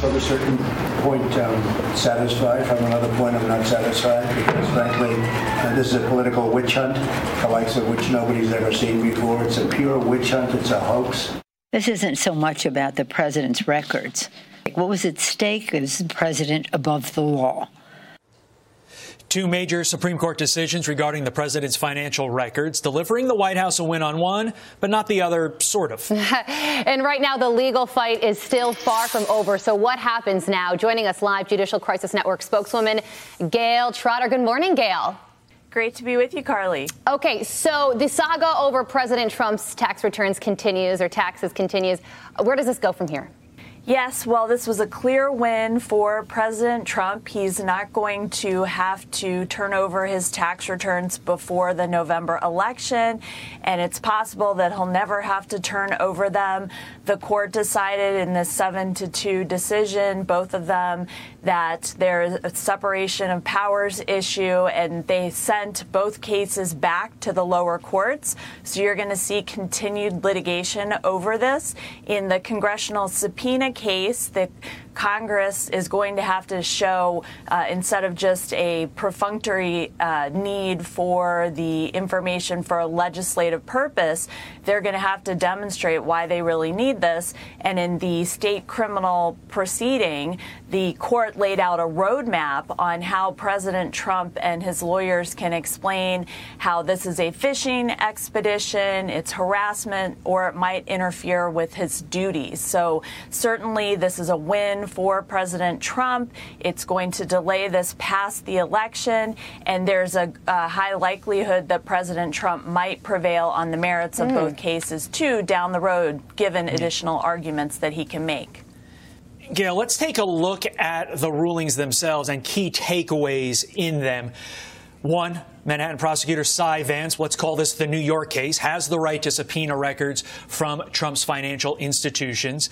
from a certain point um, satisfied, from another point I'm not satisfied, because frankly, uh, this is a political witch hunt, the likes of which nobody's ever seen before. It's a pure witch hunt. It's a hoax. This isn't so much about the president's records. What was at stake is the president above the law. Two major Supreme Court decisions regarding the president's financial records, delivering the White House a win on one, but not the other, sort of. and right now, the legal fight is still far from over. So, what happens now? Joining us live, Judicial Crisis Network spokeswoman Gayle Trotter. Good morning, Gail. Great to be with you, Carly. Okay, so the saga over President Trump's tax returns continues, or taxes continues. Where does this go from here? Yes, well, this was a clear win for President Trump. He's not going to have to turn over his tax returns before the November election, and it's possible that he'll never have to turn over them. The court decided in this 7 to 2 decision, both of them, that there's a separation of powers issue, and they sent both cases back to the lower courts. So you're going to see continued litigation over this. In the congressional subpoena case, the Congress is going to have to show, uh, instead of just a perfunctory uh, need for the information for a legislative purpose, they're going to have to demonstrate why they really need this. And in the state criminal proceeding, the court laid out a roadmap on how President Trump and his lawyers can explain how this is a fishing expedition, it's harassment, or it might interfere with his duties. So certainly this is a win for President Trump. It's going to delay this past the election, and there's a, a high likelihood that President Trump might prevail on the merits of mm. both cases, too, down the road, given additional arguments that he can make. Gayle, let's take a look at the rulings themselves and key takeaways in them. One, Manhattan prosecutor Cy Vance, let's call this the New York case, has the right to subpoena records from Trump's financial institutions.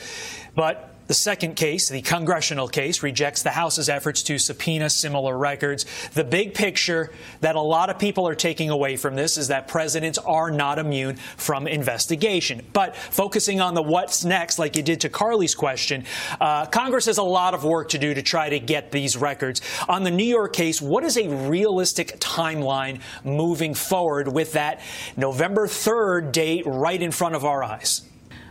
But the second case, the congressional case, rejects the House's efforts to subpoena similar records. The big picture that a lot of people are taking away from this is that presidents are not immune from investigation. But focusing on the what's next, like you did to Carly's question, uh, Congress has a lot of work to do to try to get these records. On the New York case, what is a realistic timeline moving forward with that November 3rd date right in front of our eyes?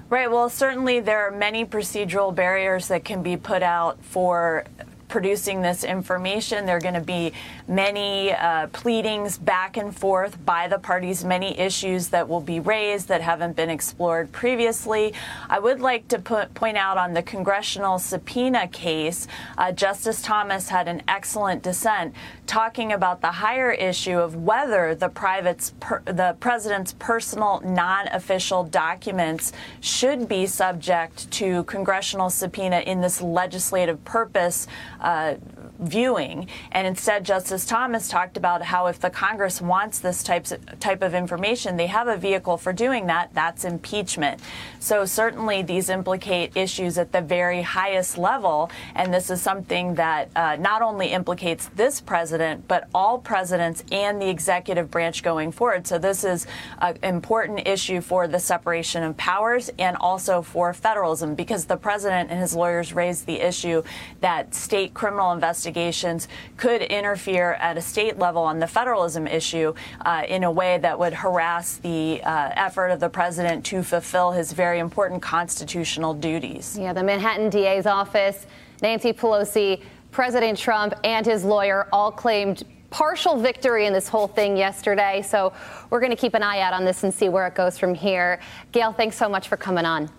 Right. Well, certainly there are many procedural barriers that can be put out for producing this information. There are going to be many uh, pleadings back and forth by the parties, many issues that will be raised that haven't been explored previously. I would like to put, point out on the congressional subpoena case, uh, Justice Thomas had an excellent dissent talking about the higher issue of whether the per, the president's personal non-official documents should be subject to congressional subpoena in this legislative purpose uh, viewing. And instead, Justice Thomas talked about how if the Congress wants this types, type of information, they have a vehicle for doing that. That's impeachment. So certainly these implicate issues at the very highest level. And this is something that uh, not only implicates this president, but all presidents and the executive branch going forward. So this is an important issue for the separation of powers and also for federalism because the president and his lawyers raised the issue that state criminal investigations investigations could interfere at a state level on the federalism issue uh, in a way that would harass the uh, effort of the president to fulfill his very important constitutional duties. Yeah, the Manhattan DA's office, Nancy Pelosi, President Trump, and his lawyer all claimed partial victory in this whole thing yesterday. So we're going to keep an eye out on this and see where it goes from here. Gayle, thanks so much for coming on.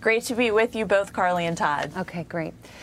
Great to be with you both, Carly and Todd. Okay, great.